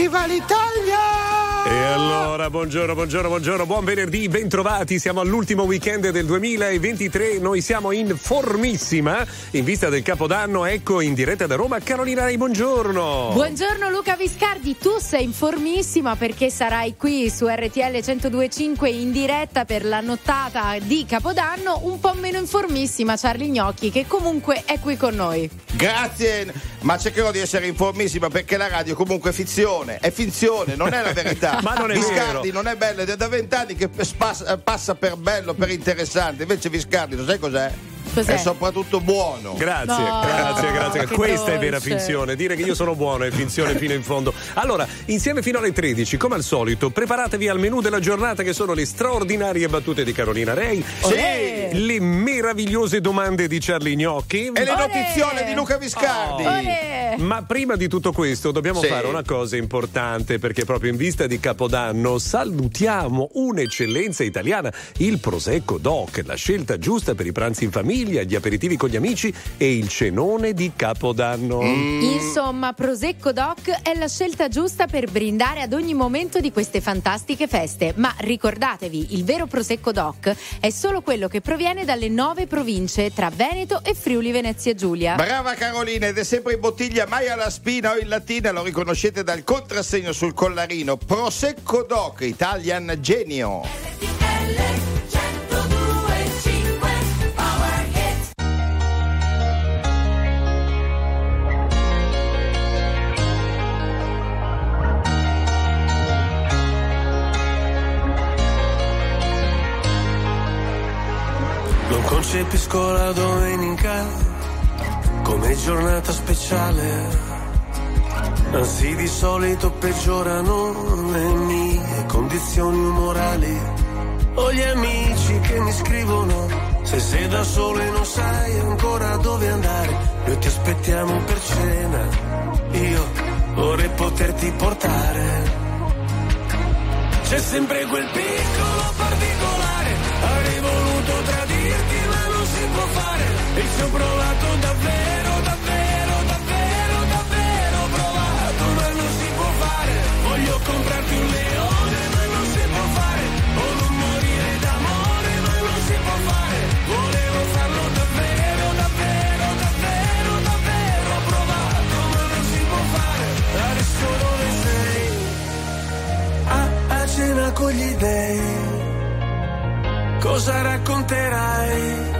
Viva l'Italia! Allora, buongiorno, buongiorno, buongiorno, buon venerdì, bentrovati. Siamo all'ultimo weekend del 2023. Noi siamo in formissima in vista del Capodanno. Ecco in diretta da Roma Carolina Rei, buongiorno. Buongiorno Luca Viscardi, tu sei in formissima perché sarai qui su RTL 1025 in diretta per la nottata di Capodanno. Un po' meno in formissima Charlie Gnocchi che comunque è qui con noi. Grazie, ma cercherò di essere in formissima perché la radio comunque è finzione, è finzione, non è la verità. Ma non è Viscardi vero. non è bello, ed è da vent'anni che passa per bello, per interessante. Invece Viscardi, lo sai cos'è? Cos'è? È soprattutto buono. Grazie, No, grazie, grazie. Questa è vera dolce. finzione. Dire che io sono buono è finzione fino in fondo. Allora, insieme fino alle 13, come al solito, preparatevi al menù della giornata che sono le straordinarie battute di Carolina Rei. Olè. Le meravigliose domande di Charlie Gnocchi. E le Olè. notizione di Luca Viscardi. Olè. Ma prima di tutto questo dobbiamo Sì. fare una cosa importante perché proprio in vista di Capodanno salutiamo un'eccellenza italiana, il Prosecco Doc, la scelta giusta per i pranzi in famiglia, gli aperitivi con gli amici e il cenone di Capodanno. Mm. Insomma, Prosecco Doc è la scelta giusta per brindare ad ogni momento di queste fantastiche feste. Ma ricordatevi, il vero Prosecco Doc è solo quello che proviene dalle nove province tra Veneto e Friuli Venezia Giulia. Brava Carolina, ed è sempre in bottiglia, mai alla spina o in latina, lo riconoscete dal contrassegno sul collarino. Prosecco Doc, Italian Genio. Non concepisco la domenica come giornata speciale. Anzi, di solito peggiorano le mie condizioni umorali. Ho gli amici che mi scrivono: Se sei da solo e non sai ancora dove andare, noi ti aspettiamo per cena. Io vorrei poterti portare. C'è sempre quel piccolo particolare, avrei voluto non si può fare. E ci ho provato davvero, davvero, davvero, davvero provato ma non si può fare. Voglio comprarti un leone ma non si può fare. O morire d'amore ma non si può fare. Volevo farlo davvero, davvero, davvero, davvero provato ma non si può fare. Adesso dove sei? a, cena con gli dei. Cosa racconterai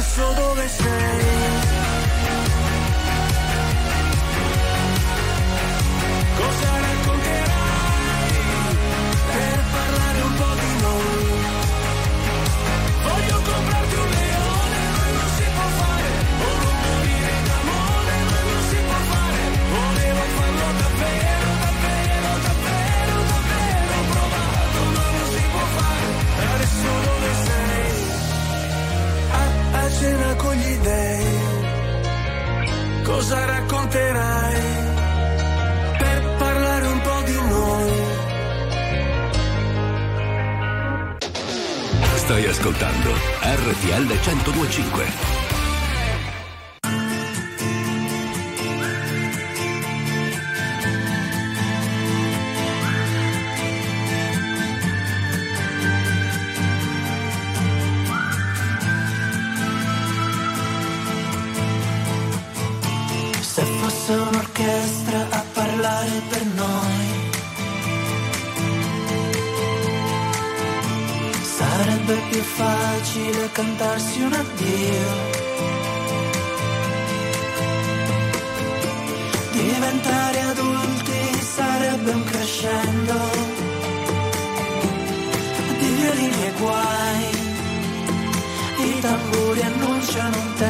adesso dove sei? Cosa racconterai? per parlare un po' di noi. Stai ascoltando RTL 1025. Facile cantarsi un addio. Diventare adulti sarebbe un crescendo di violini e guai. I tamburi annunciano un temporale,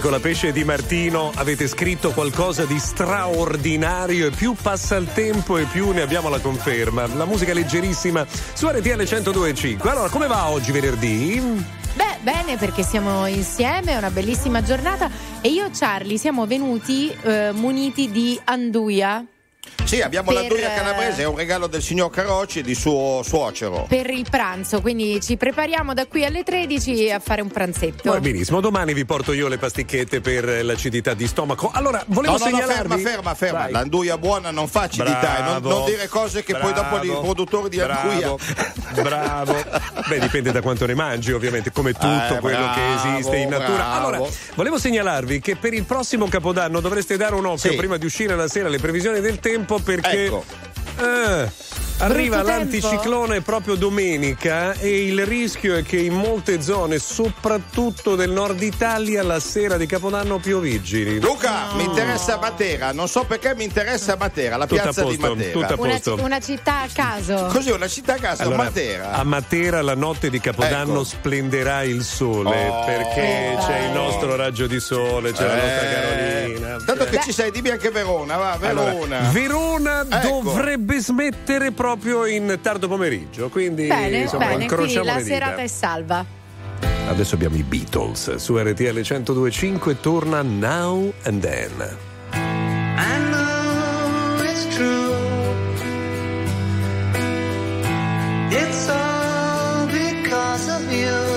po' di Carico la pesce di Martino, avete scritto qualcosa di straordinario e più passa il tempo e più ne abbiamo la conferma. La musica leggerissima su RTL 102.5. Allora, come va oggi venerdì? Beh, bene perché siamo insieme, è una bellissima giornata e io e Charlie siamo venuti eh, muniti di anduia Sì, abbiamo Per, la Duia eh, calabrese, è un regalo del signor Carocci e di suo suocero. per il pranzo, quindi ci prepariamo da qui alle 13 a fare un pranzetto. Va benissimo, domani vi porto io le pasticchette per l'acidità di stomaco. Allora, volevo No, no, no, segnalarvi... ferma, ferma, ferma. Vai. L'anduia buona non fa acidità e non, Bravo. non dire cose che poi dopo i produttori di bravo, anduia. Bravo. Beh, dipende da quanto ne mangi, ovviamente, come tutto Eh, quello che bravo, esiste in natura. bravo. Allora, volevo segnalarvi che per il prossimo Capodanno dovreste dare un occhio Sì. prima di uscire la sera alle previsioni del tempo perché Ecco. eh, arriva Brutto l'anticiclone proprio domenica e il rischio è che in molte zone, soprattutto del nord Italia, la sera di Capodanno pioviggini. Luca, mi interessa Matera, non so perché mi interessa Matera, la Tutto a piazza di posto, Matera. tutto a una, posto. una città a caso. Così una città a casa, Allora, Matera. A Matera la notte di Capodanno Ecco. splenderà il sole Oh. perché c'è il nostro raggio di sole, c'è la nostra Eh, Carolina. Tanto che Beh. ci sei, dimmi anche Verona, va, Allora, Verona. Verona Ecco. dovrebbe smettere proprio in tardo pomeriggio, quindi Bene, insomma, bene, quindi la le dita. serata è salva. Adesso abbiamo i Beatles su RTL 1025 torna Now and Then. I know it's true. It's all because of you.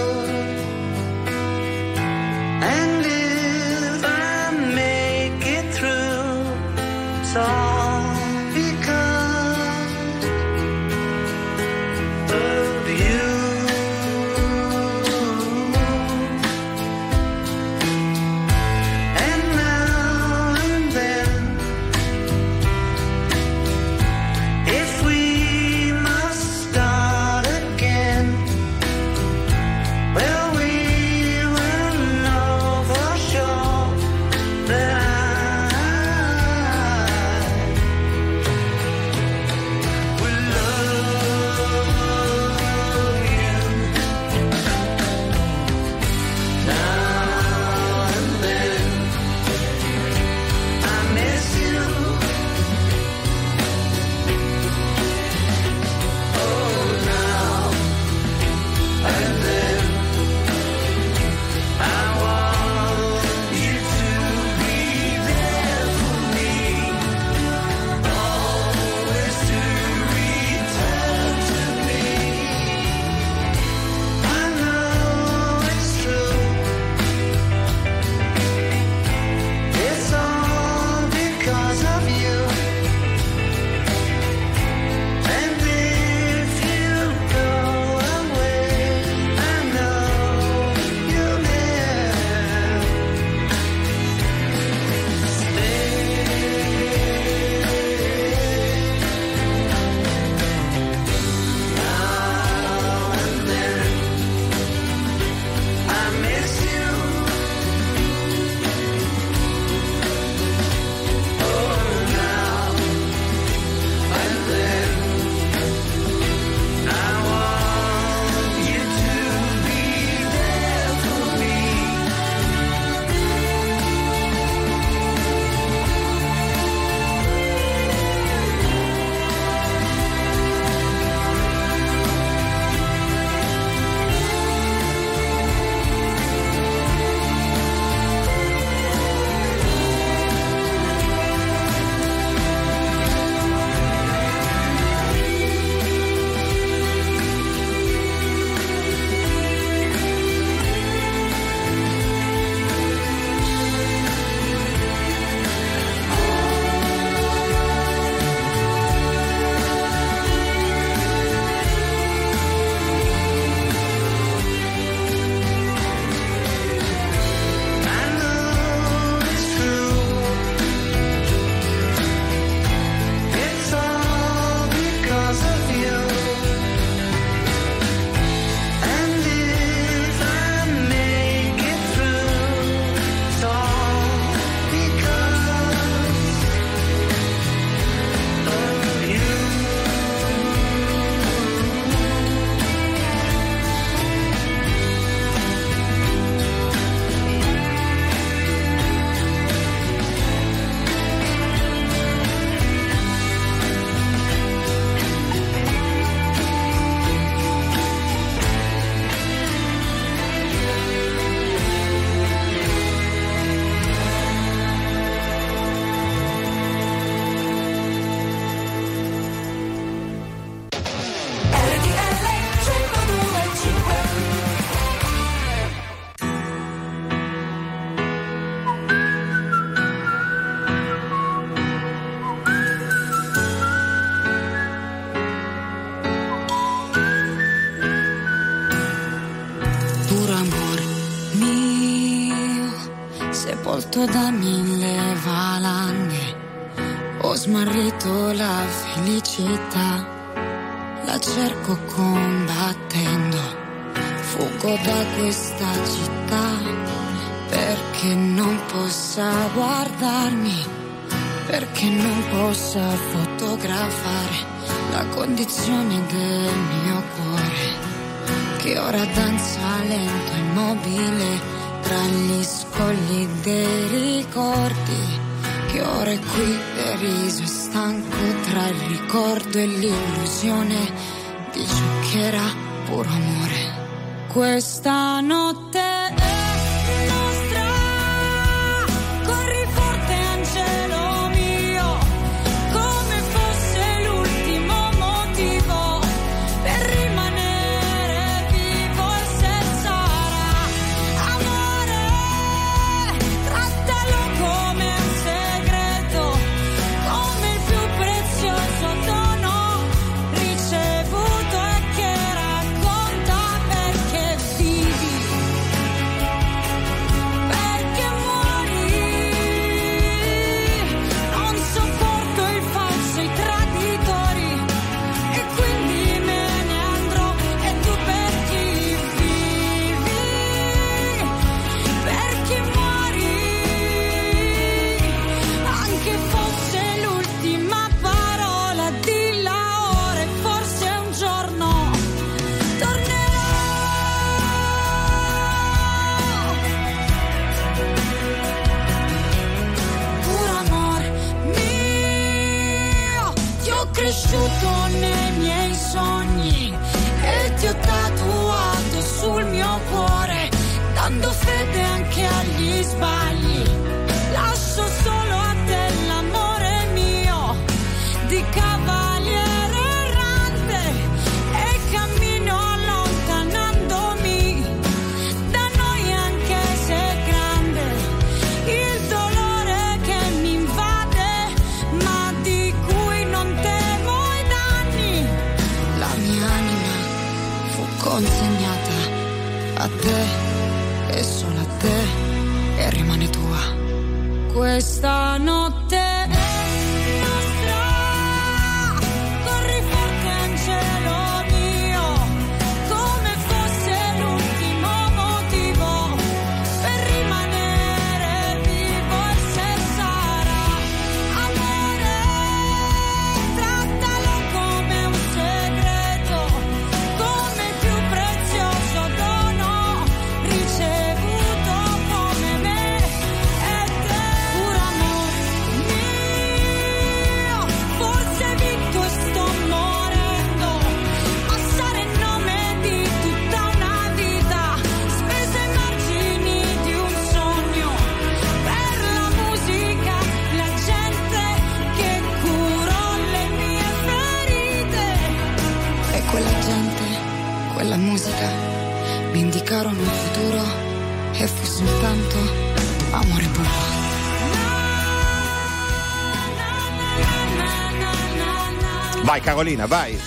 Carolina, vai.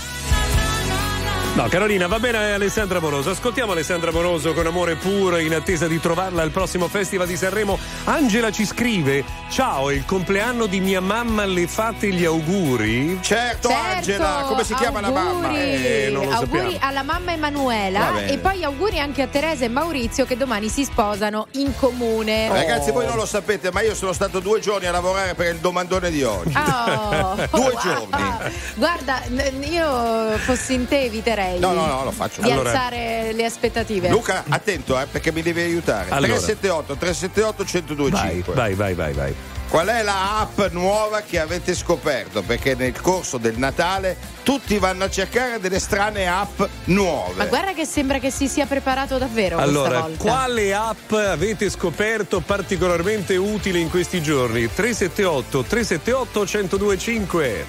No, Carolina, va bene Alessandra Moroso. Ascoltiamo Alessandra Moroso con amore puro in attesa di trovarla al prossimo Festival di Sanremo. Angela ci scrive: Ciao, è il compleanno di mia mamma, le fate gli auguri? Certo, Angela, come si chiama la mamma? auguri. Eh, non lo auguri sappiamo. alla mamma Emanuela e poi auguri anche a Teresa e Maurizio che domani si sposano in comune. Ragazzi, voi non lo sapete, ma io sono stato due giorni a lavorare per il domandone di oggi. Oh, Due wow. giorni. Guarda, io fossi in te eviterei No, no, no, lo faccio. di Allora- alzare le aspettative. Luca, attento, eh, perché mi devi aiutare. Allora. 378 378 1025. Vai, vai, vai, vai, vai. Qual è la app nuova che avete scoperto? Perché nel corso del Natale tutti vanno a cercare delle strane app nuove. Ma guarda che sembra che si sia preparato davvero Allora, questa volta. quale app avete scoperto particolarmente utile in questi giorni? 378 378 1025.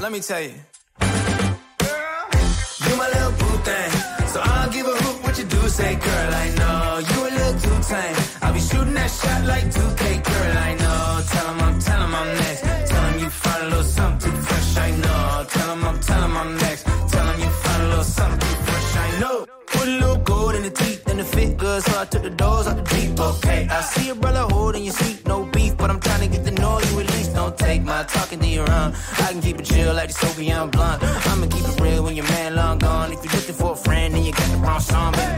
Let me tell. You say, girl, I know you a little too tame. I'll be shooting that shot like 2K, girl, I know. Tell him I'm, tell him I'm next. Tell him you find a little something fresh, I know. Tell him I'm, tell him I'm next. Tell him you find a little something fresh, I know. Put a little gold in the teeth and the fit good, so I took the doors out the Jeep, okay. I see a brother holding your seat, no beef, but I'm trying to get the know you at least. Don't take my talking to your own. I can keep it chill like the Soviet blunt. I'ma keep it real when your man long gone. If you're looking for a friend, then you got the wrong song, baby.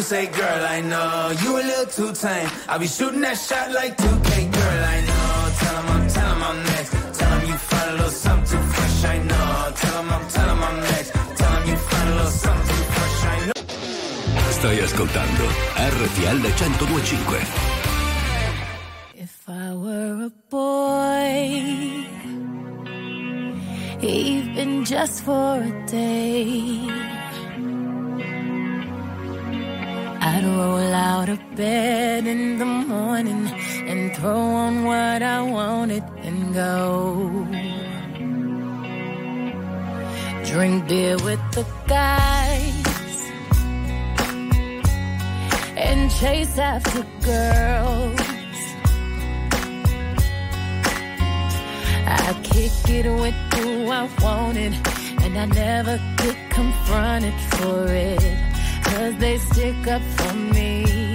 you say, girl, I know you a little too tame. I be shooting that shot like 2K, girl, I know. Tell him I'm, tell him I'm next. Tell him you find a little something fresh, I know. Tell him I'm, tell him I'm next. Tell him you find a little something fresh, I know. Stai ascoltando RTL 1025. If I were a boy, even just for a day. I'd roll out of bed in the morning and throw on what I wanted and go. Drink beer with the guys and chase after girls. I kick it with who I wanted, and I never get confronted for it. Cause they stick up for me.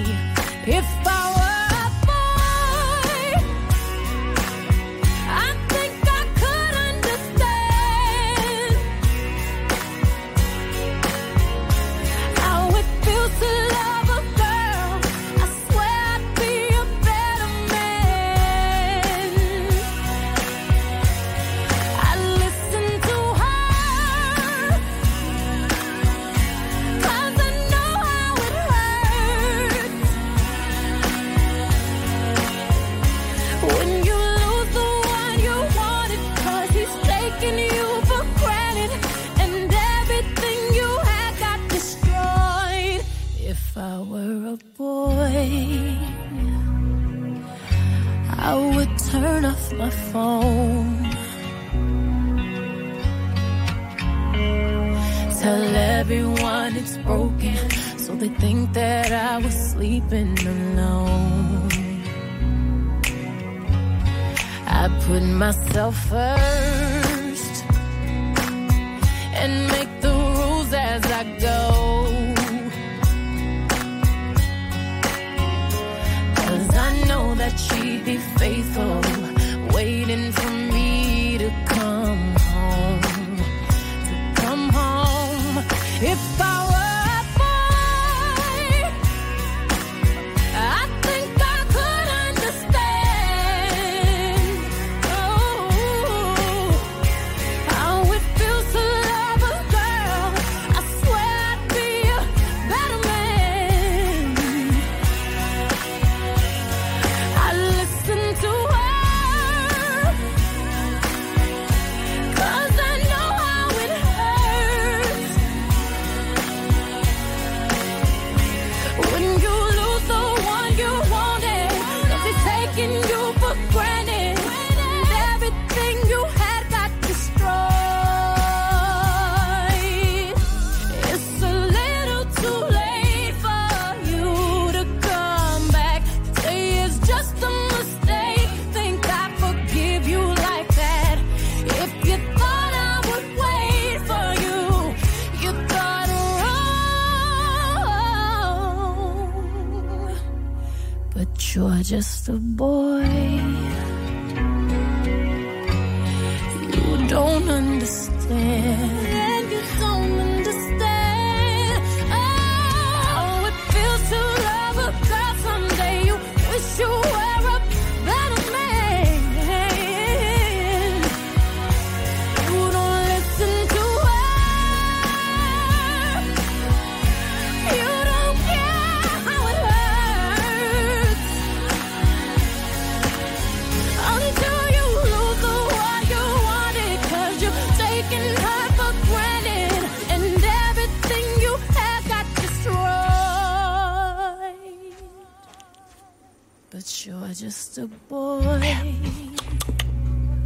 Just a boy.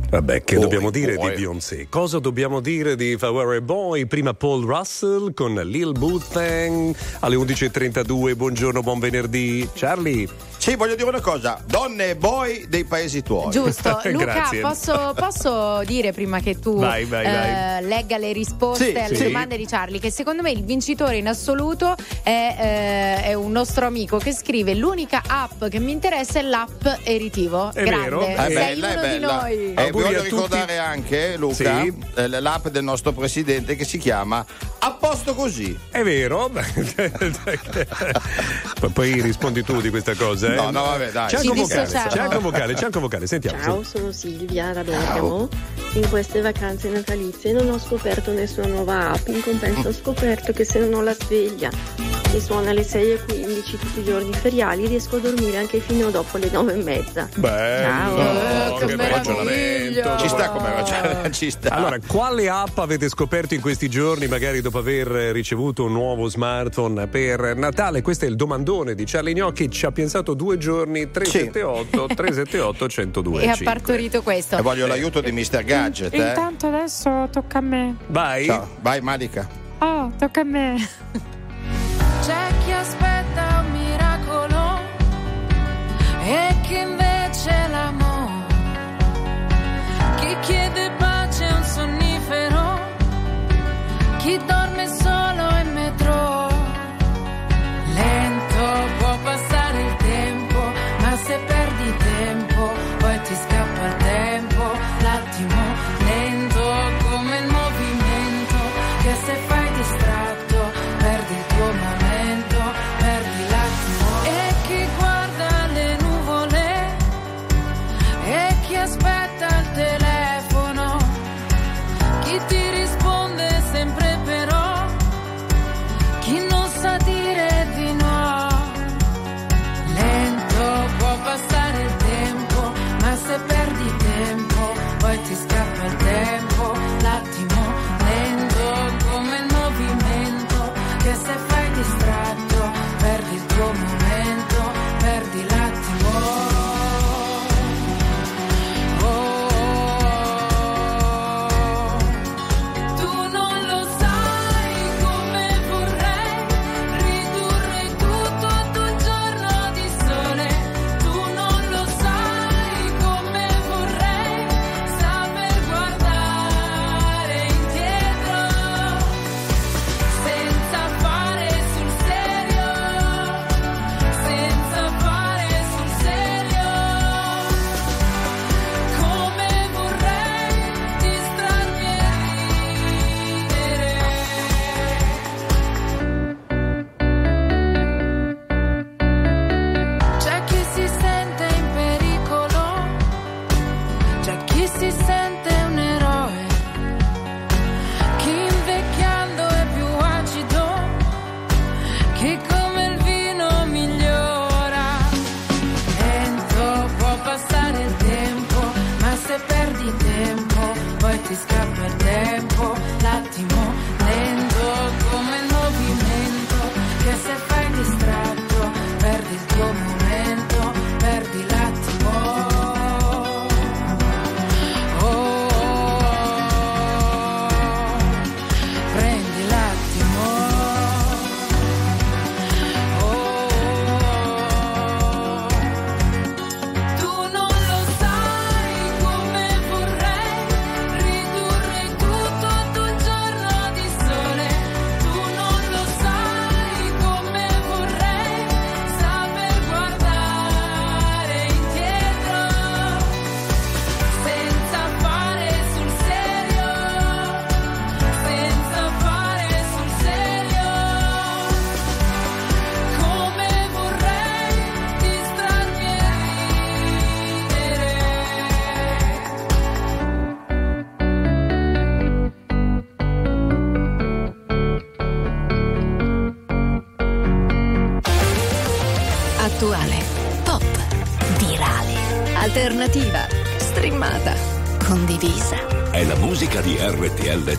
Vabbè, che Poi, dobbiamo dire poi. di Beyoncé? Cosa dobbiamo dire di a Boy? Prima Paul Russell con Lil Boothang alle 11.32. Buongiorno, buon venerdì. Charlie. Sì, voglio dire una cosa, donne e boy dei paesi tuoi. Giusto, Luca, Grazie. posso, posso dire prima che tu Vai, vai, eh, vai. legga le risposte Sì, alle sì. domande di Charlie, che secondo me il vincitore in assoluto è, eh, è un nostro amico che scrive l'unica app che mi interessa è l'app Eritivo. È Grande, vero? È sei bella, uno è di bella. noi. E Auguri voglio a tutti. ricordare anche, Luca, Sì. eh, l'app del nostro presidente che si chiama A posto così. È vero? Poi rispondi tu di questa cosa, eh? No, no, vabbè, dai. C'è anche un vocale, c'è anche un vocale, c'è anche un vocale, sentiamo. Ciao, sono Silvia da Bergamo. In queste vacanze natalizie non ho scoperto nessuna nuova app, in compenso ho scoperto che se non ho la sveglia che suona alle 6.15 tutti i giorni feriali riesco a dormire anche fino dopo le 9 e mezza. Bello, Ciao. che Che bel meraviglia. Ragionamento. Ci sta come ragione, ci sta. Allora, quale app avete scoperto in questi giorni, magari dopo aver ricevuto un nuovo smartphone per Natale? Questo è il domandone di Charlie Gnocchi. Ci ha pensato due giorni. 378 378 1025. E ha partorito questo. e voglio l'aiuto di Mr. Gadget, eh. Intanto adesso tocca a me. Vai. Ciao, vai Malika. Oh, tocca a me. C'è chi aspetta un miracolo e chi invece l'amore. Chi chiede pace a un sonnifero, chi dorme solo in metro.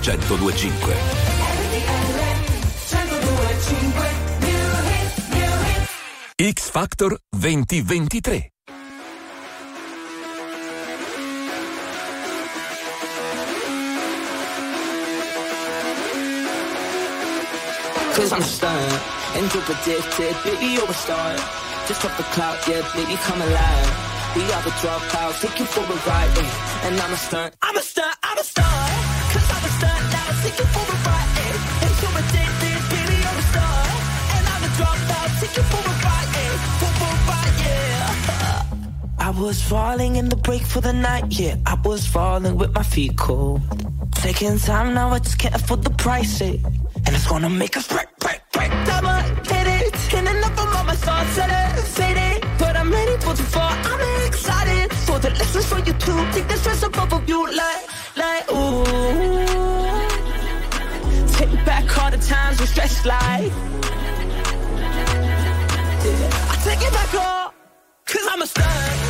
1025. X Factor 2023. Cause I'm stunned and drip addicted, baby, you're a star. Just off the cloud, yeah, baby, come alive. We are the dropouts, take you for a ride, and I'm a stunt. I was falling in the break for the night, yeah. I was falling with my feet cold. Taking time now, I just can't afford the price, eh. And it's gonna make us break, break, break. Double hit it, and enough of all my thoughts faded. But I'm ready for the fall, I'm excited for the lessons for you too. Take the stress above of you, like, like, ooh. Take back all the times we stressed like. I take it back all, cause I'm a star.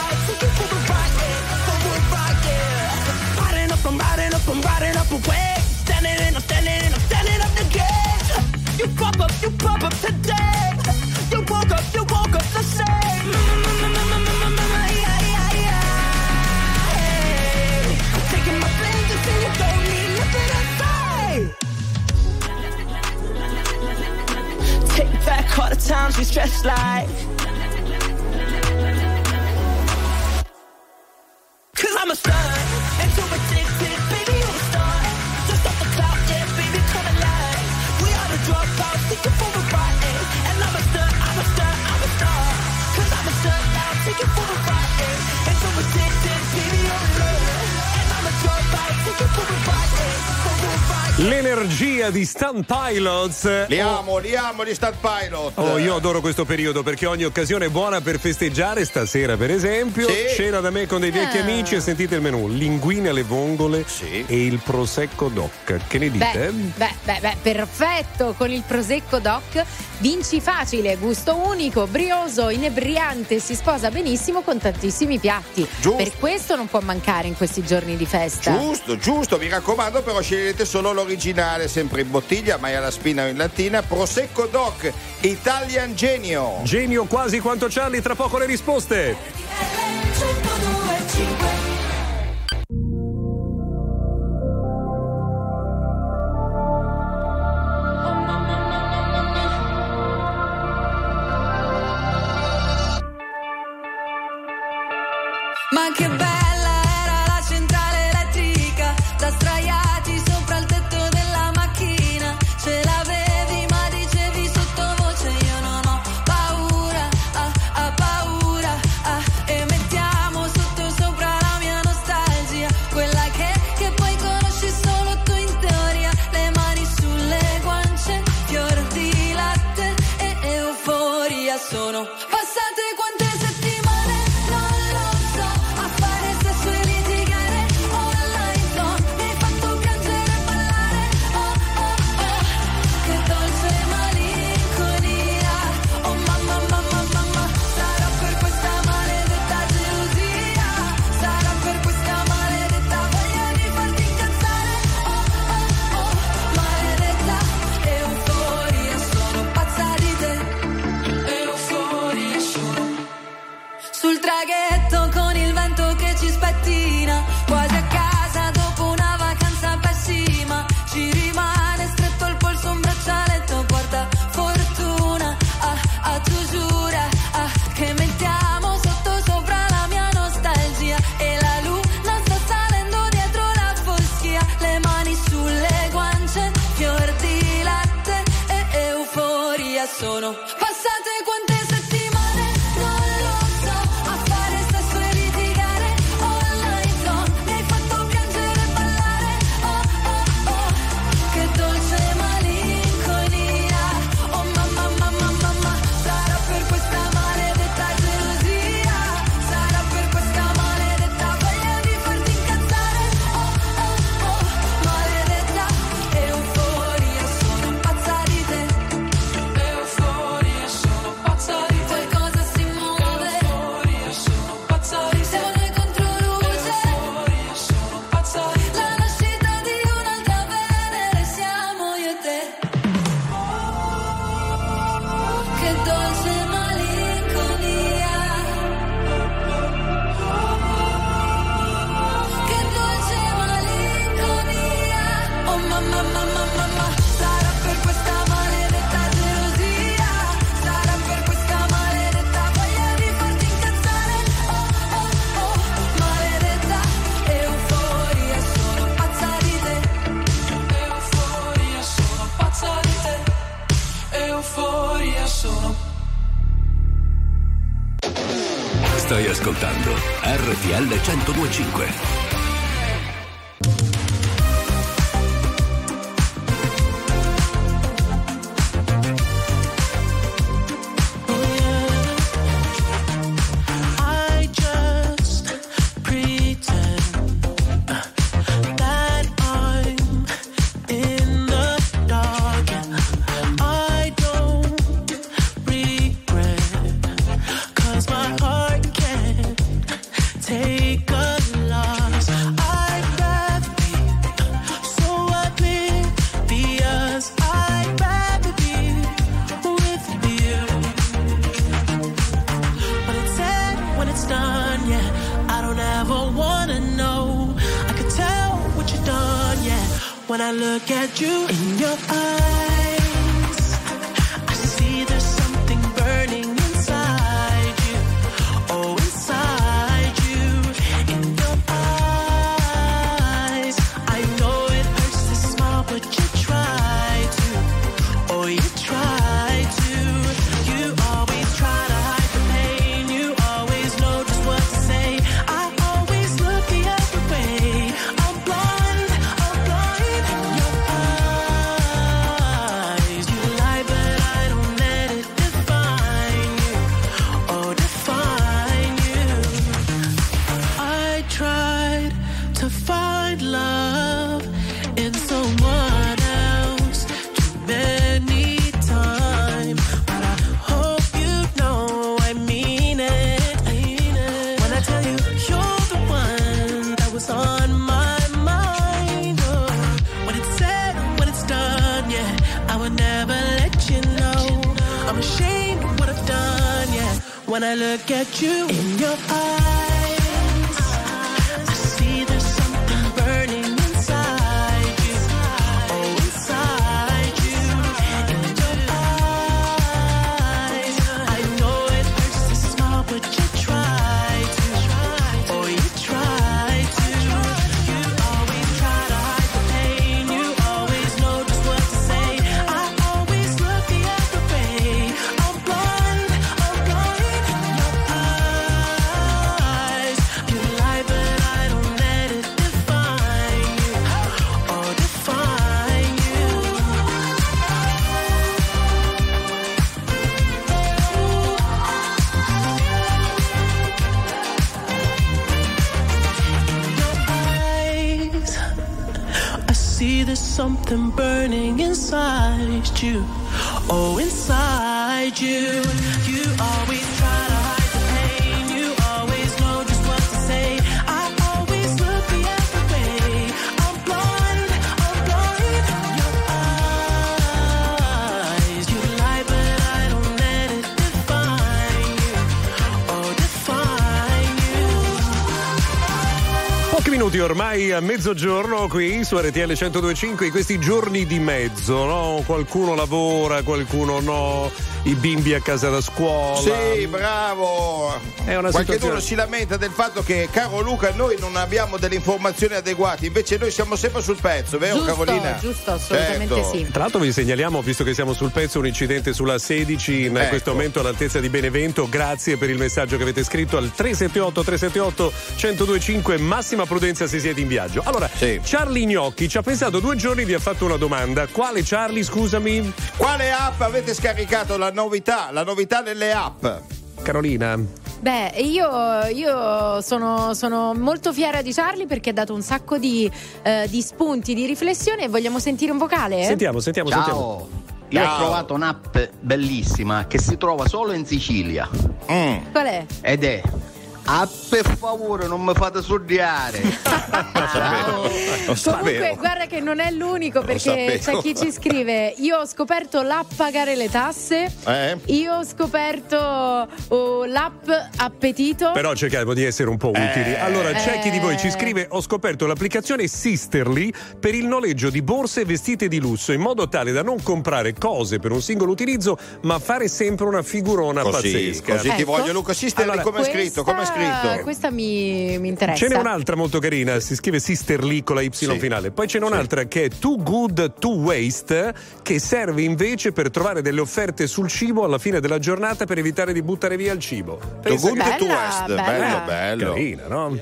back times we stressed like. Cause I'm a star, and you're addicted, baby, you're a star. Just off the cloud, yeah, baby, come alive. We are the dropouts, you for a ride. And I'm a star, I'm a star, I'm a star. Cause I'm a star now, you for a ride, L'energia di Stunt Pilots. Li amo, li amo gli Stunt Pilot. Oh, io adoro questo periodo perché ogni occasione è buona per festeggiare. Stasera, per esempio, Sì. cena da me con dei vecchi Ah. amici e sentite il menù: linguine alle vongole Sì. e il prosecco doc. Che ne dite? Beh, beh, beh, beh, perfetto, con il Prosecco Doc Vinci facile, gusto unico, brioso, inebriante, si sposa benissimo con tantissimi piatti. Giusto. Per questo non può mancare in questi giorni di festa. Giusto, giusto, mi raccomando però scegliete solo l'originale, sempre in bottiglia, mai alla spina o in lattina, Prosecco Doc, Italian Genio. Genio quasi quanto Charlie, tra poco le risposte. RTL 102, mezzogiorno qui su RTL 1025, in questi giorni di mezzo, no? Qualcuno lavora, qualcuno no, i bimbi a casa da scuola. Sì, bravo. È una Qualcuno situazione- si lamenta del fatto che, caro Luca, noi non abbiamo delle informazioni adeguate, invece noi siamo sempre sul pezzo, vero Giusto, Carolina? giusto, assolutamente Certo. sì. Tra l'altro vi segnaliamo, visto che siamo sul pezzo, un incidente sulla 16 in Ecco. questo momento all'altezza di Benevento. Grazie per il messaggio che avete scritto al 378 378 1025. Massima prudenza se siete in viaggio. Allora, Sì. Charlie Gnocchi ci ha pensato due giorni e vi ha fatto una domanda. Quale Charlie, scusami? Quale app avete scaricato? La novità, la novità delle app. Carolina. Beh, io, io sono, sono molto fiera di Charlie perché ha dato un sacco di, eh, di spunti di riflessione e vogliamo sentire un vocale? Sentiamo, sentiamo, sentiamo. Ciao, io Ciao. ho trovato un'app bellissima che si trova solo in Sicilia Mm. Qual è? ed è Ah, per favore, non mi fate suddiare. Comunque, sapevo. guarda che non è l'unico perché c'è chi ci scrive: Io ho scoperto l'app pagare le tasse. Eh? Io ho scoperto oh, l'app appetito. Però cerchiamo di essere un po' utili. Allora, c'è chi di voi ci Eh. scrive: Ho scoperto l'applicazione Sisterly per il noleggio di borse e vestiti di lusso, in modo tale da non comprare cose per un singolo utilizzo, ma fare sempre una figurona Così, pazzesca. così ti Ecco. voglio Luca Sisterli Allora, come è scritto? Come è scritto. questa mi, mi interessa. Ce n'è un'altra molto carina, si scrive Sisterly con la Y Sì. finale. Poi ce n'è un'altra che è Too Good to Waste, che serve invece per trovare delle offerte sul cibo alla fine della giornata per evitare di buttare via il cibo. To Pensa good che- to bella. bello, bello. Carina, no?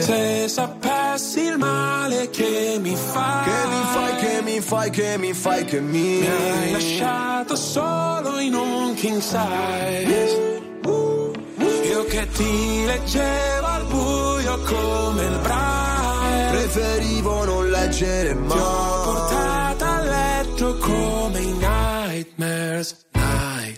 Se sapessi il male che mi fai, Che mi fai, che mi fai, che mi fai, che mi mi hai lasciato solo in un king size. Io che ti leggevo al buio come il braille. Preferivo non leggere Ti ho mai portata a letto come i nightmares.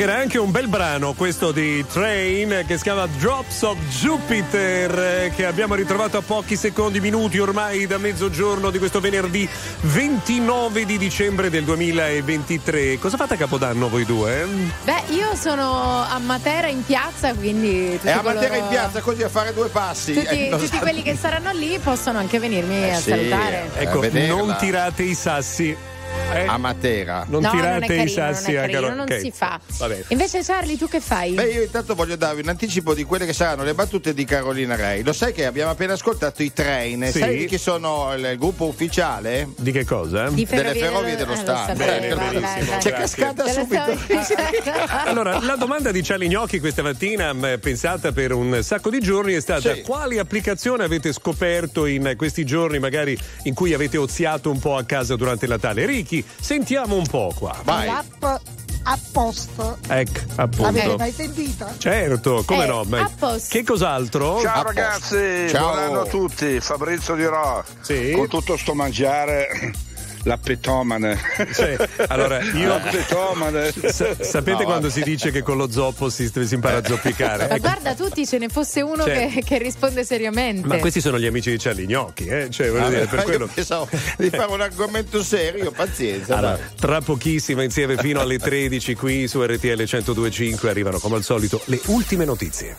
Che era anche un bel brano questo di Train che si chiama Drops of Jupiter eh, che abbiamo ritrovato a pochi secondi, minuti ormai da mezzogiorno di questo venerdì 29 di dicembre del 2023. Cosa fate a Capodanno voi due? Beh, io sono a Matera in piazza, quindi. È a Matera coloro- in piazza così a fare due passi. Tutti, Eh, tutti quelli che saranno lì possono anche venirmi a sì. salutare. Ecco, a non tirate i sassi. Eh? A Matera. Non no, tirate non è carino, i sassi non è anche carino, a- non si fa. Vabbè. Invece, Charlie, tu che fai? Beh, io intanto voglio darvi un anticipo di quelle che saranno le battute di Carolina Rei. Lo sai che abbiamo appena ascoltato i train? Sì. Sai chi sono il, gruppo ufficiale? Di che cosa? Di Delle Ferrovie ferrovie dello- dello lo Stato. Bene, benissimo. C'è cascata subito. Allora, la domanda di Charlie Gnocchi questa mattina, mh, pensata per un sacco di giorni, è stata Sì. quali applicazioni avete scoperto in questi giorni, magari in cui avete oziato un po' a casa durante il Natale? Ricky, sentiamo un po' qua. Vai. L'app a posto. Ecco, L'avete appunto. mai sentita? Certo, come Eh, no? ma. Che cos'altro? Ciao A posto. ragazzi, Ciao. buon anno a tutti, Fabrizio Di Ro. Sì. Con tutto sto mangiare, la petomane. Sì, allora, io- La petomane. Sa- sapete No, quando vabbè. si dice che con lo zoppo si, si impara a zoppicare? Ma Ecco. guarda, tutti ce ne fosse uno Cioè- che, che risponde seriamente. Ma questi sono gli amici di Charlie Gnocchi, eh? Cioè, voglio dire, per quello. Pensavo di fare un argomento serio, pazienza. Allora, dai. tra pochissimo insieme fino alle 13 qui su RTL 1025 arrivano come al solito le ultime notizie.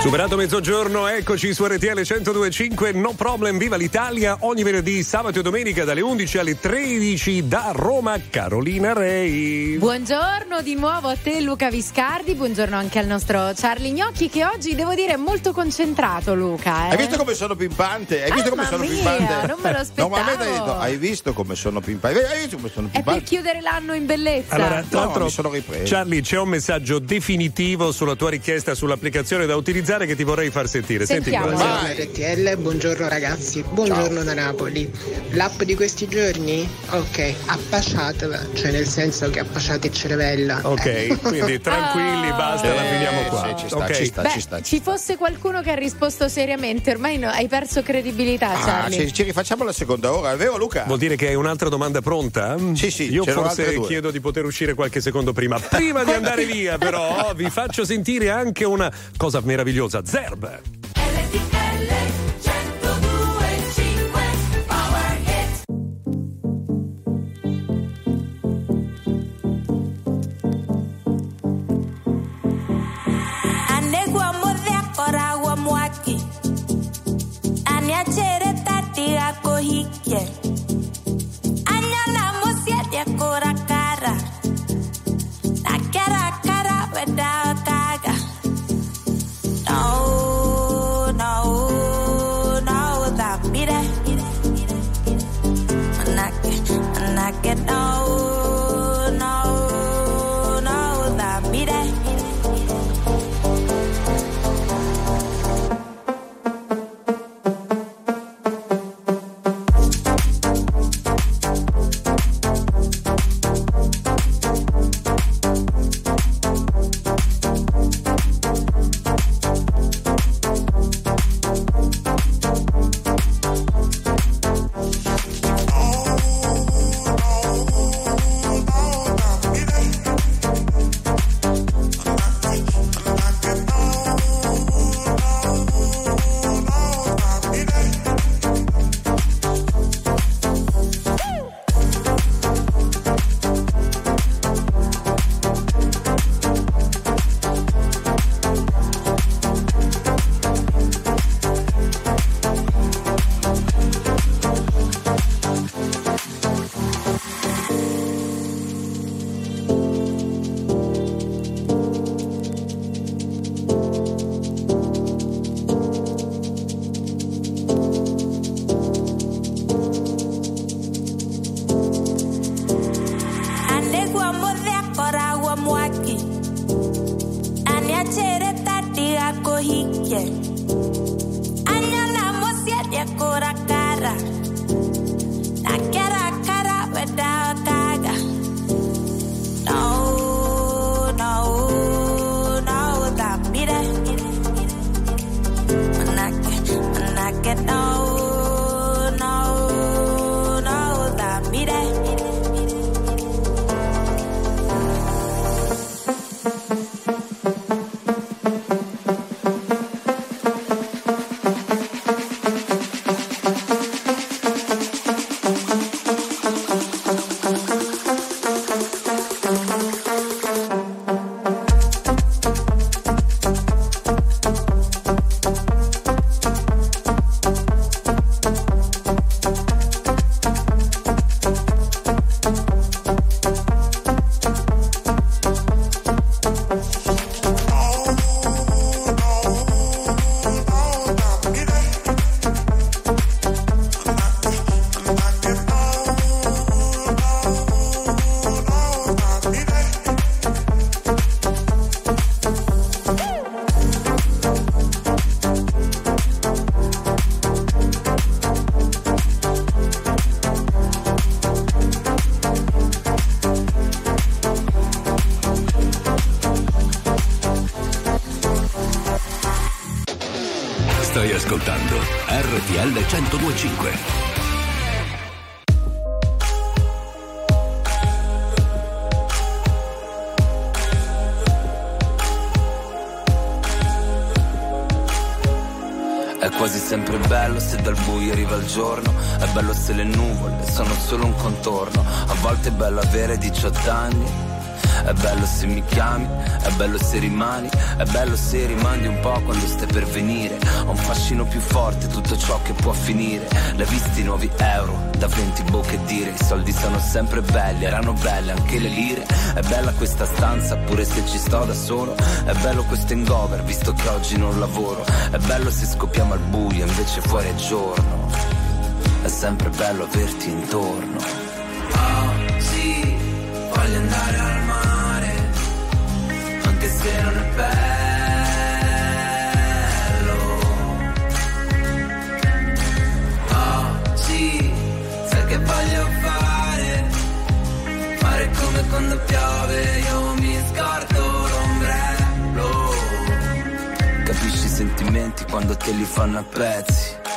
Superato mezzogiorno, eccoci su RTL 1025, no problem, viva l'Italia, ogni venerdì, sabato e domenica dalle 11 alle 13 da Roma, Carolina Rei. Buongiorno di nuovo a te Luca Viscardi, buongiorno anche al nostro Charlie Gnocchi che oggi devo dire è molto concentrato Luca. Eh? Hai visto come sono pimpante? Hai visto come sono mia, pimpante? non me lo aspettavo. Normalmente hai detto, hai visto come sono pimpante? Hai visto come sono È per pimpante? chiudere l'anno in bellezza. Allora, tra No, l'altro, mi sono ripreso. Charlie, c'è un messaggio definitivo sulla tua richiesta sull'applicazione da utilizzare che ti vorrei far sentire. Senti Sentiamo. qua. Buongiorno RTL, buongiorno ragazzi, buongiorno da Napoli. L'app di questi giorni? Ok, appasciatela, cioè nel senso che appasciate il cervella. Ok, quindi tranquilli, basta, la finiamo qua. sì, ci sta, Ok. ci sta, Beh, ci sta. ci fosse qualcuno che ha risposto seriamente, ormai no, hai perso credibilità, Ah, Charlie. ci, ci rifacciamo la seconda ora, è vero Luca? Vuol dire che hai un'altra domanda pronta? Sì, sì, Io forse chiedo di poter uscire qualche secondo prima. Prima di andare via, però, vi faccio sentire anche una cosa meravigliosa. Zerb. Anegwa modhia koragwa mwaki Aniachere tati ako hikye Anyala kora kara 1025. È quasi sempre bello se dal buio arriva il giorno, è bello se le nuvole sono solo un contorno, a volte è bello avere 18 anni. È bello se mi chiami, è bello se rimani, è bello se rimandi un po' quando stai per venire. Ho un fascino più forte, tutto ciò che può finire. L'hai visti i nuovi euro, da 20 bocche dire, i soldi sono sempre belli, erano belle anche le lire. È bella questa stanza, pure se ci sto da solo. È bello questo hangover, visto che oggi non lavoro. È bello se scoppiamo al buio, invece fuori è giorno. È sempre bello averti intorno. Oggi voglio andare al non è bello. Oggi sai che voglio fare, fare come quando piove, io mi scordo l'ombrello. Capisci i sentimenti quando te li fanno a pezzi.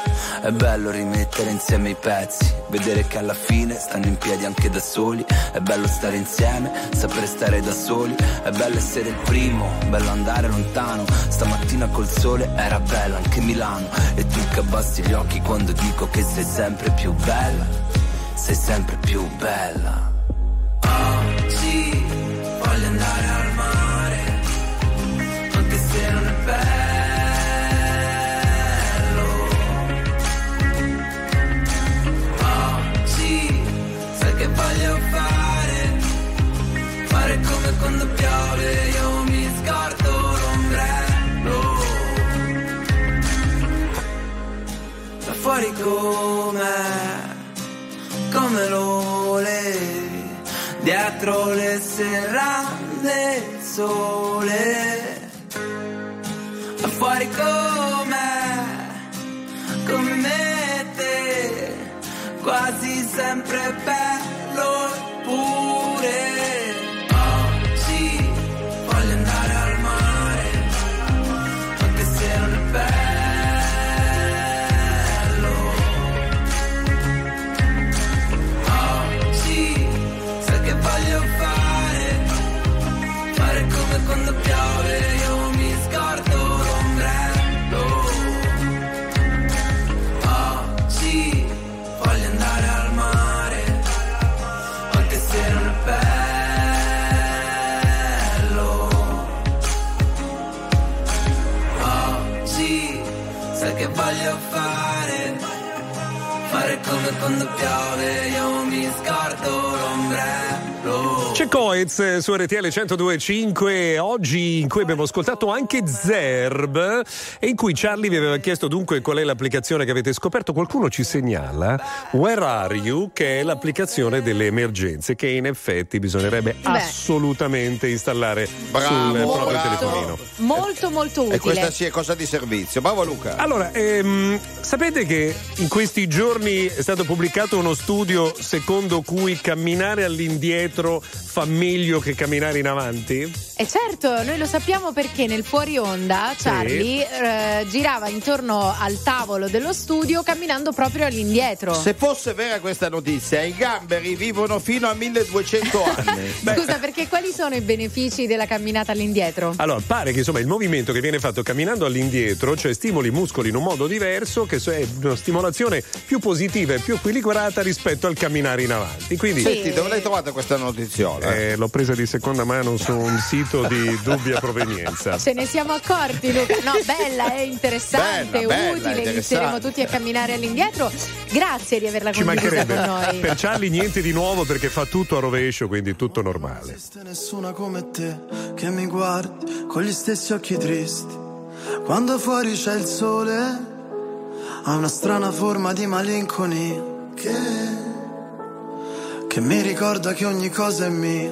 È bello rimettere insieme i pezzi, vedere che alla fine stanno in piedi anche da soli. È bello stare insieme, sapere stare da soli. È bello essere il primo, bello andare lontano. Stamattina col sole era bella anche Milano. E tu che abbassi gli occhi quando dico che sei sempre più bella. Sei sempre più bella. Quando piove, io mi scordo l'ombrello. Da fuori come lo volevi, dietro le serrande il sole. Da fuori come me te, quasi sempre bello pure. Quando piove, io mi scordo. C'è Coez su RTL 102.5 oggi in cui abbiamo ascoltato anche Zerb e in cui Charlie vi aveva chiesto dunque qual è l'applicazione che avete scoperto. Qualcuno ci segnala Where Are You che è l'applicazione delle emergenze che in effetti bisognerebbe assolutamente installare Bravo, sul proprio bravo. telefonino. Molto molto utile. E questa sì è cosa di servizio. Bravo Luca. Allora, ehm, sapete che in questi giorni è stato pubblicato uno studio secondo cui camminare all'indietro fa meglio che camminare in avanti? E certo, noi lo sappiamo perché nel fuori onda Charlie eh, girava intorno al tavolo dello studio camminando proprio all'indietro. Se fosse vera questa notizia, i gamberi vivono fino a 1200 anni. Scusa, perché quali sono i benefici della camminata all'indietro? Allora, pare che insomma il movimento che viene fatto camminando all'indietro, cioè stimoli i muscoli in un modo diverso, che è una stimolazione più positiva e più equilibrata rispetto al camminare in avanti. Quindi, Senti, dove l'hai trovata questa notiziola? Eh, l'ho presa di seconda mano su un sito di dubbia provenienza. Ce ne siamo accorti, Luca. No, bella, è interessante, Bella, bella, utile. interessante. Inizieremo tutti a camminare all'indietro. Grazie di averla Ci condivisa mancherebbe. con noi. Per Charlie niente di nuovo perché fa tutto a rovescio, quindi tutto normale. esiste nessuna come te che mi guardi con gli stessi occhi tristi. Quando fuori c'è il sole, ha una strana forma di malinconia che, che mi ricorda che ogni cosa è mia,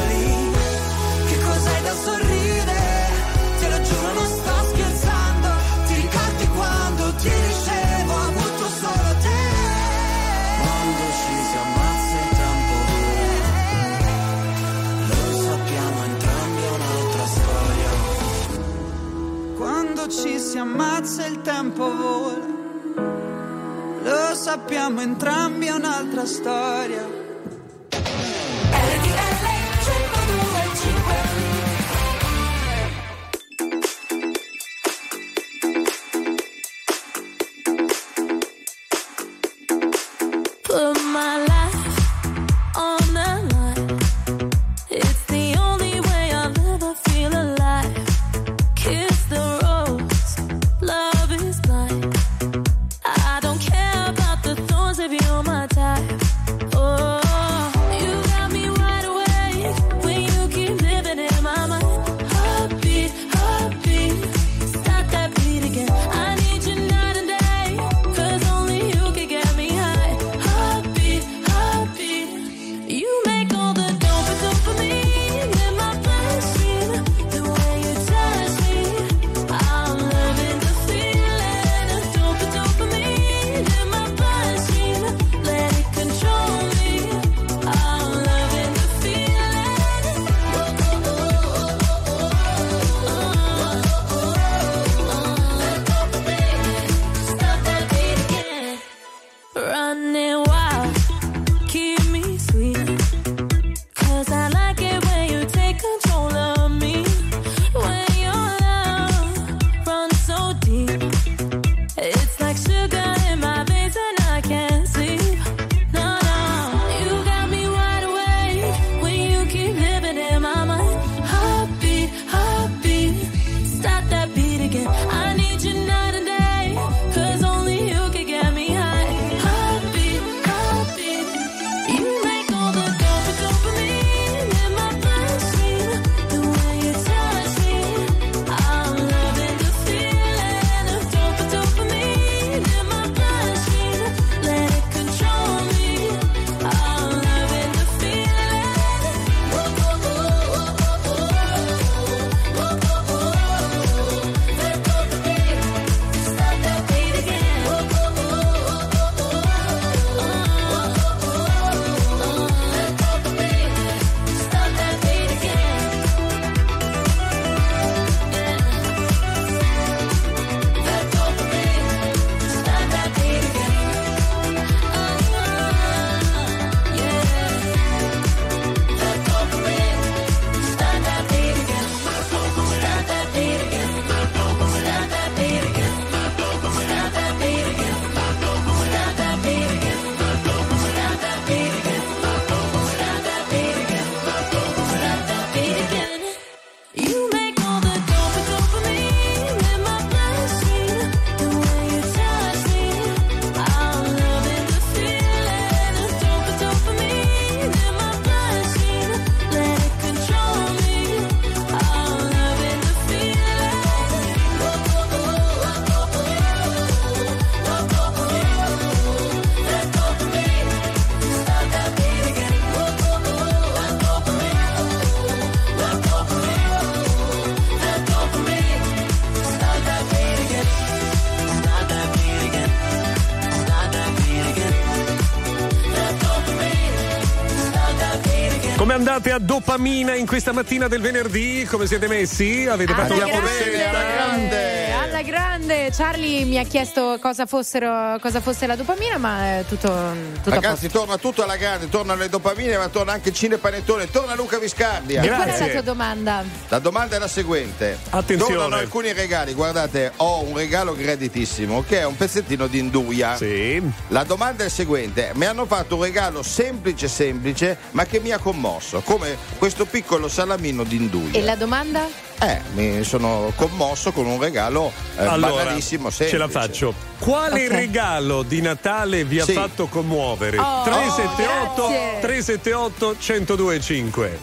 ammazza il tempo vola. Lo sappiamo entrambi è un'altra storia. doppia dopamina in questa mattina del venerdì. Come siete messi? Avete fatto una borsetta grande. grande. Weekend Charlie mi ha chiesto cosa, fossero, cosa fosse la dopamina, ma è tutto, tutto Ragazzi, torna tutto alla grande, torna le dopamine, ma torna anche Cine Panettone, torna Luca Viscardia. Grazie. E qual è la tua domanda? La domanda è la seguente. Attenzione. Tornano alcuni regali, guardate, ho un regalo graditissimo che è un pezzettino di induia. Sì. La domanda è la seguente: mi hanno fatto un regalo semplice semplice, ma che mi ha commosso, come questo piccolo salamino di induia. E la domanda? Eh, mi sono commosso con un regalo eh, allora, banalissimo. Semplice. Ce la faccio. Quale okay. regalo di Natale vi ha sì. fatto commuovere? Oh, 378 oh, 378 1025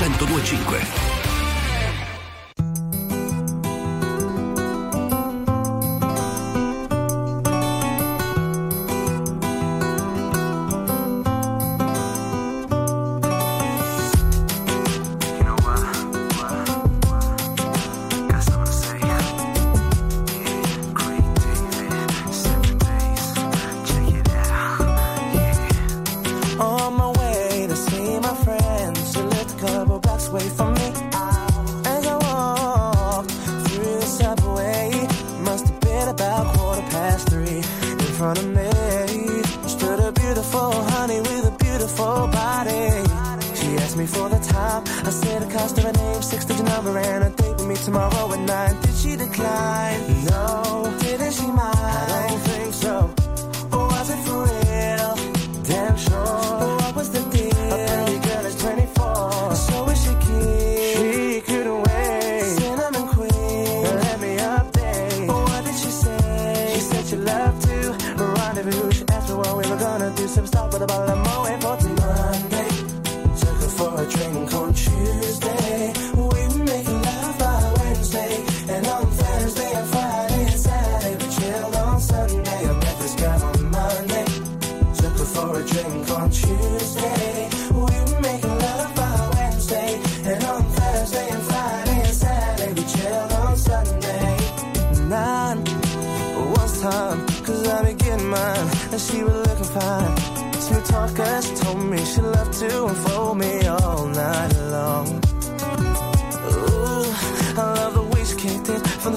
en tu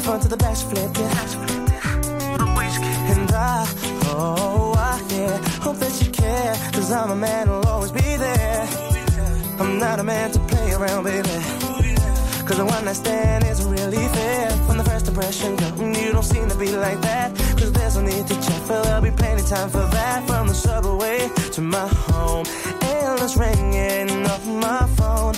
front to the she flipped it. And I, oh, I, yeah, hope that you care, cause I'm a man who'll always be there. I'm not a man to play around, baby. Cause the one night stand isn't really fair. From the first impression, girl, mm, you don't seem to be like that. Cause there's no need to check, for there'll be plenty time for that. From the subway to my home, endless ringing off my phone.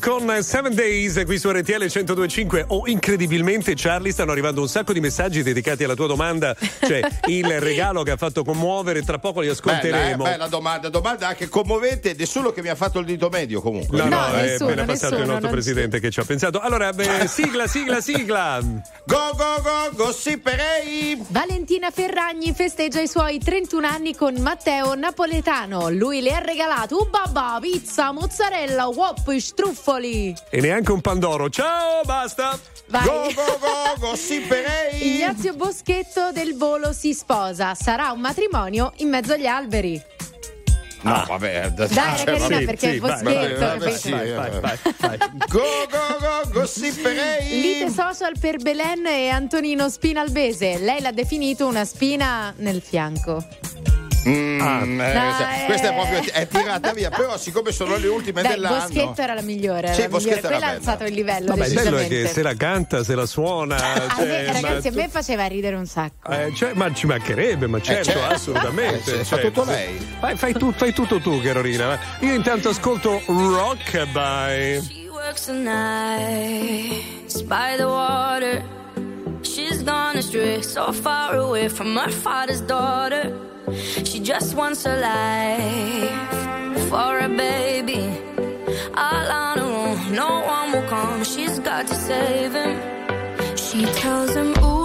Con Seven Days qui su RTL 1025. Oh, incredibilmente, Charlie, stanno arrivando un sacco di messaggi dedicati alla tua domanda. Cioè, il regalo che ha fatto commuovere, tra poco li Bella, eh, ascolteremo. bella domanda, domanda anche commovente. Nessuno che mi ha fatto il dito medio comunque. No, no, è nessuno, appena passato il nessuno, nostro presidente che ci ha pensato. Allora, beh, sigla, sigla, sigla. Go go go gossiperei. Valentina Ferragni festeggia i suoi 31 anni con Matteo Napoletano. Lui le ha regalato un babà, pizza, mozzarella, wop, struffoli. E neanche un pandoro. Ciao, basta. Vai. Go go go gossiperei. Ignazio Boschetto del Volo si sposa. Sarà un matrimonio in mezzo agli alberi. No, vabbè, Dai, era carina perché è Boschetto. capito? sì, eh. Go go go gossiperei. Lite social per Belen e Antonino Spinalbese. Lei l'ha definito una spina nel fianco. Mm, eh, Dai, questa è eh. proprio è tirata via, però siccome sono le ultime Dai, dell'anno. Boschetto era la migliore. Sì, la migliore. Boschetto era Quella ha bella. alzato il livello. Vabbè, il bello è che se la canta, se la suona. A cioè, me, ragazzi, a ma- me faceva ridere un sacco. Eh, cioè, ma ci mancherebbe, ma certo, certo. assolutamente. Eh, fa cioè, tutto lei. Fai, fai tu- fai tutto tu, Carolina. Io intanto ascolto Rockabye. She works the nights by the water. She's gone astray, so far away from her father's daughter. She just wants a life for a baby. All on her own, no one will come. She's got to save him. She tells him, Ooh,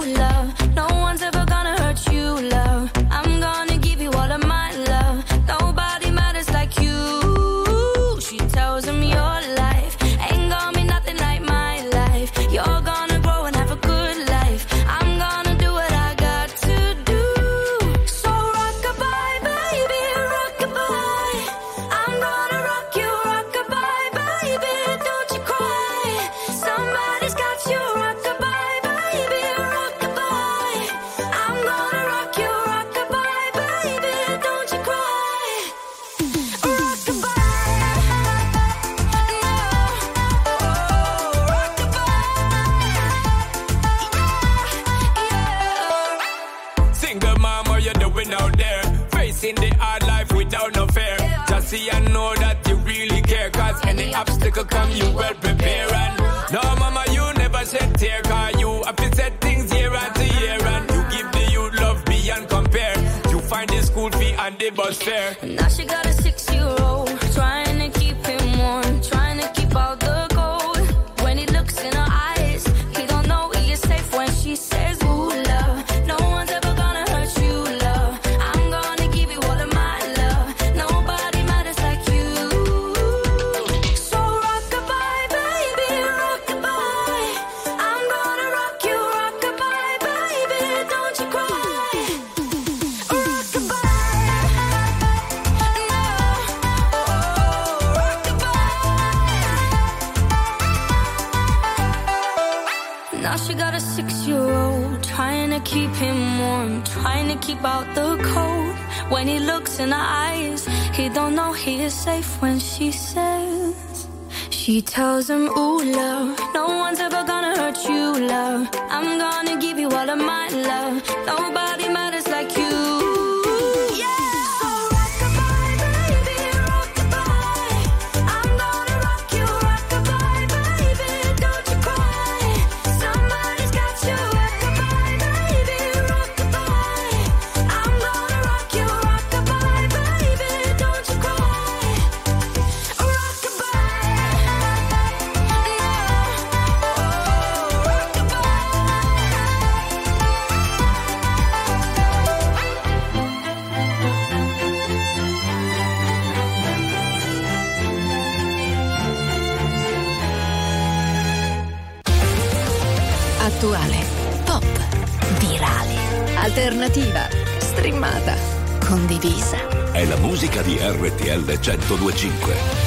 obstacle come, you well prepare. And no, mama, you never said tear. Cause you have to set things year after year. And you give the youth love beyond compare. You find the school fee and the bus fare. Now she got in her eyes. He don't know he is safe when she says. She tells him, Ooh, love, no one's ever gonna hurt you, love. I'm gonna give you all of my love. Nobody 1025.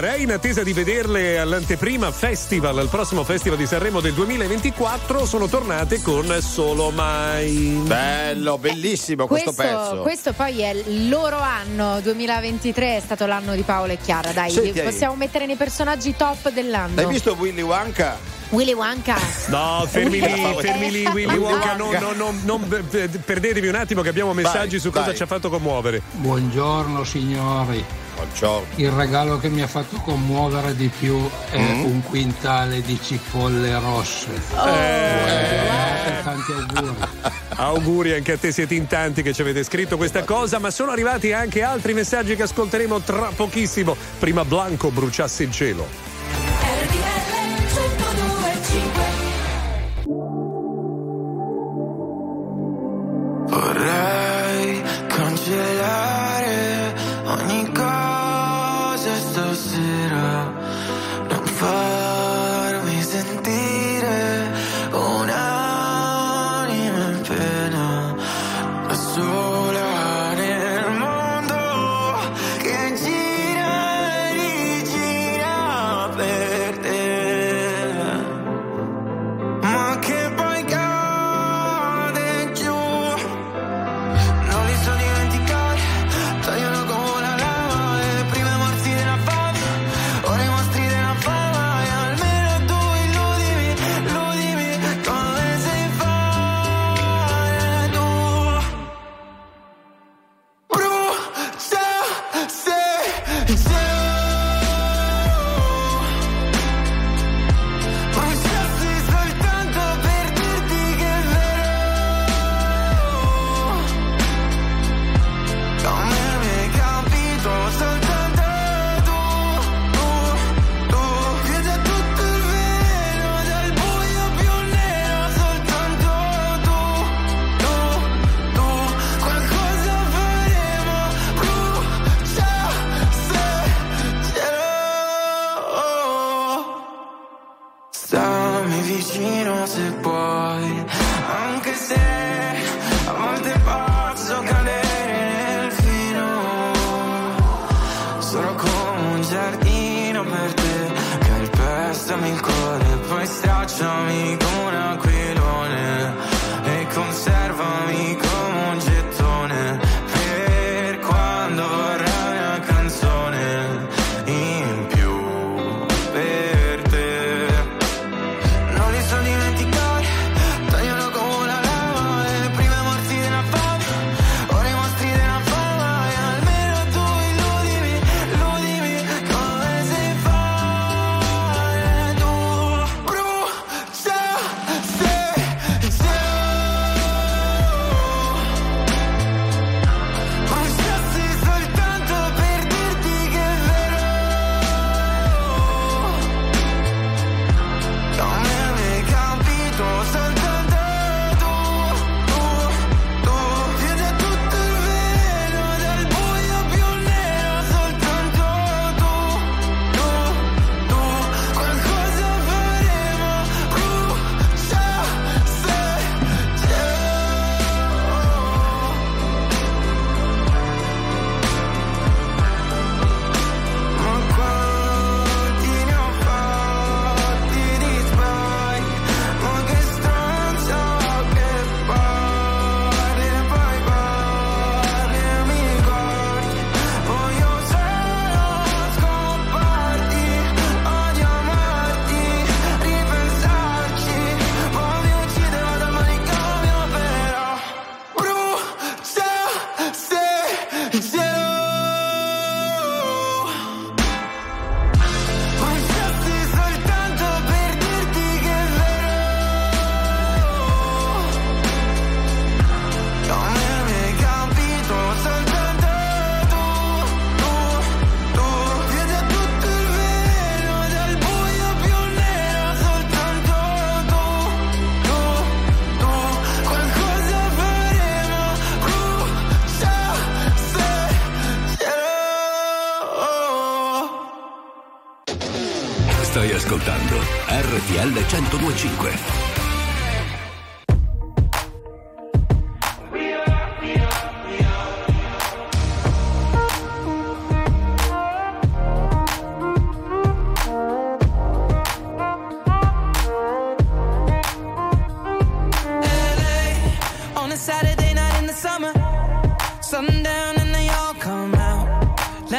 gare. È in attesa di vederle all'anteprima festival, al prossimo festival di Sanremo del 2024. Sono tornate con Solo Mai. Bello, bellissimo eh, questo, questo, pezzo. Questo poi è il loro anno 2023, è stato l'anno di Paolo e Chiara. Dai, Senti, possiamo hai... mettere nei personaggi top dell'anno. Hai visto Willy Wonka? Willy Wanka. No, fermi lì, fermi lì, Willy Wonka. No, no, no, non, perdetevi un attimo che abbiamo messaggi vai, su cosa vai. ci ha fatto commuovere. Buongiorno signori. Il regalo che mi ha fatto commuovere di più è mm-hmm. un quintale di cipolle rosse. Oh. Eh. Tanti auguri. auguri anche a te, siete in tanti che ci avete scritto questa cosa, ma sono arrivati anche altri messaggi che ascolteremo tra pochissimo. Prima Blanco bruciasse il cielo.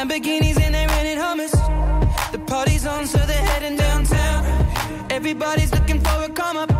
Lamborghinis and they're renting hummus. The party's on, so they're heading downtown. Everybody's looking for a come up.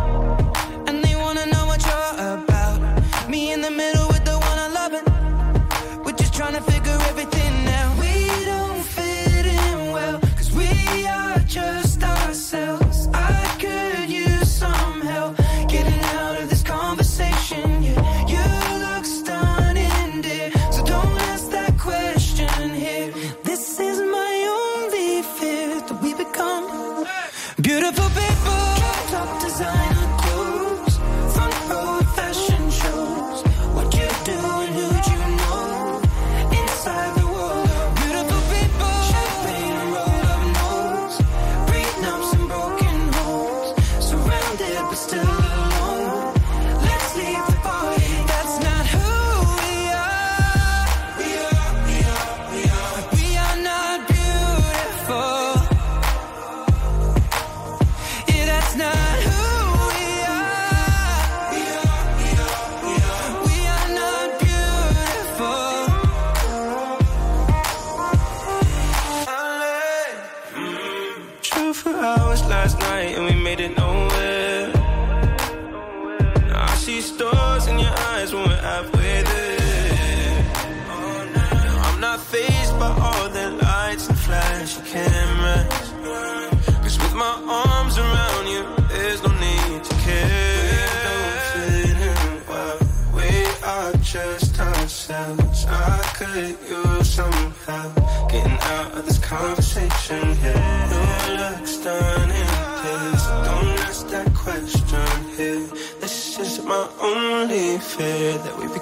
That we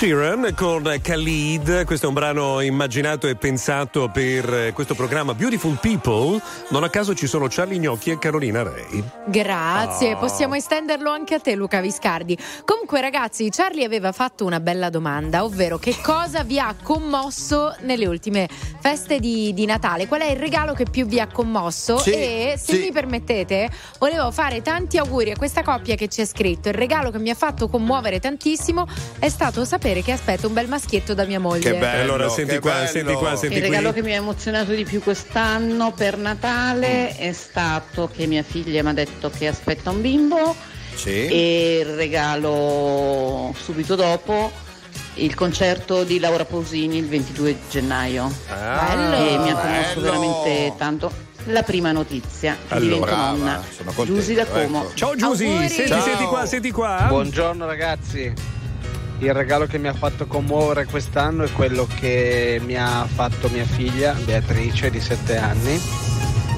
Sheeran con Khalid, questo è un brano immaginato e pensato per eh, questo programma Beautiful People. Non a caso ci sono Charlie Gnocchi e Carolina Rei. Grazie, Ah. possiamo estenderlo anche a te Luca Viscardi. Comunque ragazzi, Charlie aveva fatto una bella domanda, ovvero che cosa vi ha commosso nelle ultime feste di, di Natale? Qual è il regalo che più vi ha commosso? Sì, e se sì. mi permettete, volevo fare tanti auguri a questa coppia che ci ha scritto. Il regalo che mi ha fatto commuovere tantissimo è stato sapere che aspetto un bel maschietto da mia moglie. Che bello, allora senti qua, bello. senti qua, senti Il qui. regalo che mi ha emozionato di più quest'anno per Natale è stato che mia figlia mi ha detto che aspetta un bimbo Sì. e il regalo subito dopo il concerto di Laura Pausini il 22 gennaio Ah, e mi ha commosso bello. veramente tanto. La prima notizia, Allora, divento nonna. Giusy da Como. ecco. Ciao Giusy, senti, senti qua, senti qua. Buongiorno ragazzi. Il regalo che mi ha fatto commuovere quest'anno è quello che mi ha fatto mia figlia Beatrice di 7 anni,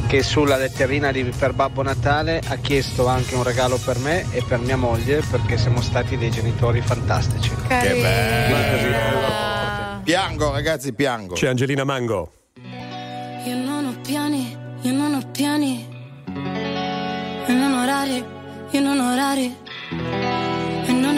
che sulla letterina di per Babbo Natale ha chiesto anche un regalo per me e per mia moglie perché siamo stati dei genitori fantastici. Che bello. Carina. Piango, ragazzi, piango. C'è Angelina Mango. Io non ho piani, io non ho piani. E non orari, io non ho orari.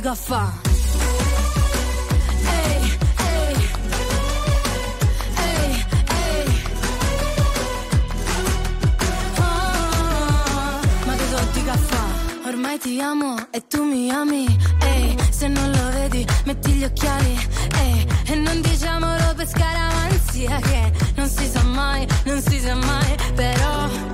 dico a fa'? Che caffè? Ormai ti amo e tu mi ami. Ehi, se non lo vedi, metti gli occhiali. Ehi, e non diciamolo per scaramanzia che non si sa mai, non si sa mai. Però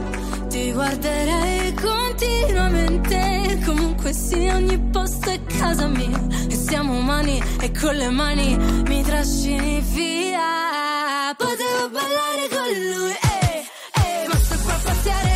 guarderei continuamente. Comunque sia, ogni posto è casa mia. E siamo umani e con le mani mi trascini via. Potevo ballare con lui, ehi, ehi, ma sto qua a pazziare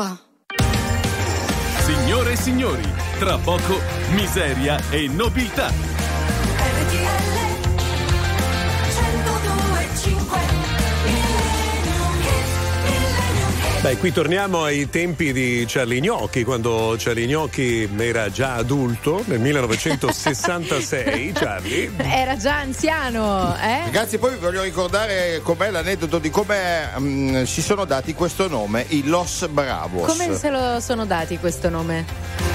fa? Signore e signori, tra poco miseria e nobiltà. Beh, qui torniamo ai tempi di Charlie Gnocchi, quando Charlie Gnocchi era già adulto nel 1966. Charlie. Era già anziano, eh? Ragazzi, poi vi voglio ricordare com'è l'aneddoto di come mm, si sono dati questo nome, i Los Bravos. Come se lo sono dati questo nome?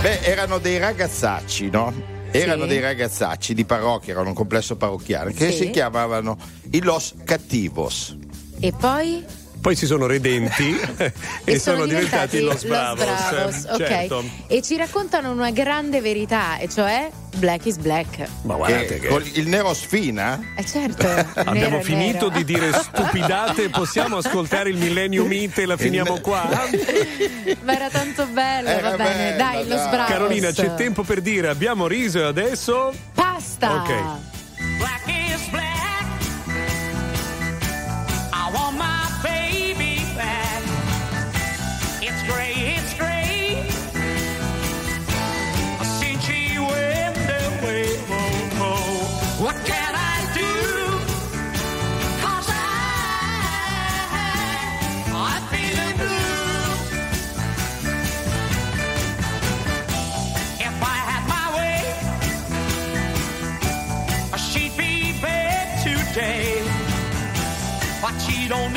Beh, erano dei ragazzacci, no? Erano Sì. dei ragazzacci di parrocchia, erano un complesso parrocchiale, che Sì. si chiamavano i Los Cattivos. E poi? Poi si sono redenti e, sono, diventati, Los Bravos. Bravos, ok. Certo. E ci raccontano una grande verità, e cioè Black is Black. Ma guardate Che che. con il nero sfina? Eh certo. Abbiamo nero, finito nero. di dire stupidate, possiamo ascoltare il Millennium Meet e la finiamo qua? Ma era tanto bello, Era va bene. bella, Dai, lo dai. sbravos. Carolina, c'è tempo per dire abbiamo riso e adesso. Pasta. Ok. Black is black. Don't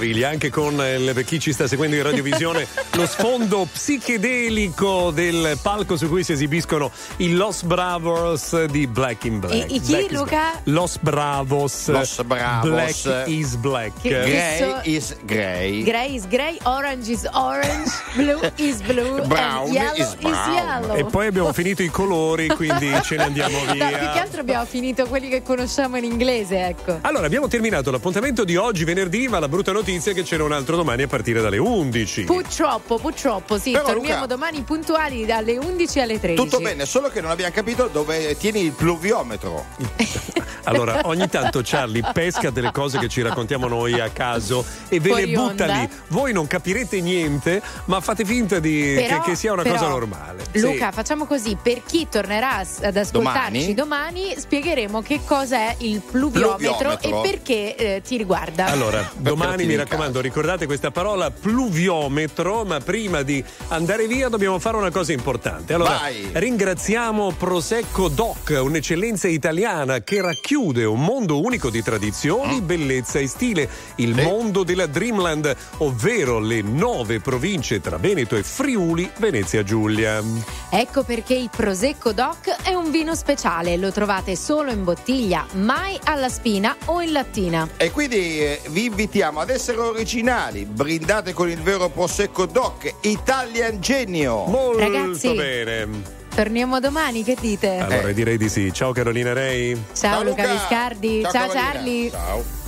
meraviglia, anche con eh, per chi ci sta seguendo in radiovisione, lo sfondo psichedelico del palco su cui si esibiscono i Los Bravos di Black in Black. I- i chi, Black is Luca? Black. Los Bravos. Los Bravos. Black is Black. Che- Grey so- is grey. Grey is grey, orange is orange, blue is blue, Brown and yellow is brown. yellow. E poi abbiamo finito i colori, quindi ce ne andiamo No, più che via. altro abbiamo finito quelli che conosciamo in inglese, ecco. Allora, abbiamo terminato l'appuntamento di oggi, venerdì, ma la brutta notizia è che c'era un altro domani a partire dalle 11. Purtroppo, purtroppo, sì, Però, torniamo Luca- domani puntuali dalle 11 alle 13. Tutto bene, solo che non abbiamo capito dove tieni il pluviometro. Allora, ogni tanto Charlie pesca delle cose che ci raccontiamo noi a caso e ve Fuori le butta onda. lì. Voi non capirete niente, ma fate finta di, Però- che, che sia una però, cosa normale. Luca, facciamo così: per chi tornerà ad ascoltarci domani, spiegheremo che cosa è il pluviometro, Pluviometro. e perché eh, ti riguarda. Allora, domani mi raccomando, ricordate questa parola pluviometro, ma prima di andare via dobbiamo fare una cosa importante. Allora, Vai. ringraziamo Prosecco Doc, un'eccellenza italiana che racchiude un mondo unico di tradizioni, bellezza e stile, il mondo della Dreamland, ovvero le nove province tra Veneto e Friuli, Venezia Giulia. Ecco perché il Prosecco Doc è un vino speciale, lo trovate solo in bottiglia, mai alla spina o in lattina. E quindi eh, vi invitiamo ad essere originali, brindate con il vero Prosecco Doc, Italian Genio. Molto Ragazzi. bene. Torniamo domani, che dite? Allora direi di sì. Ciao Carolina Rei. Ciao, Luca Viscardi, ciao, Carolina. Charlie. Ciao.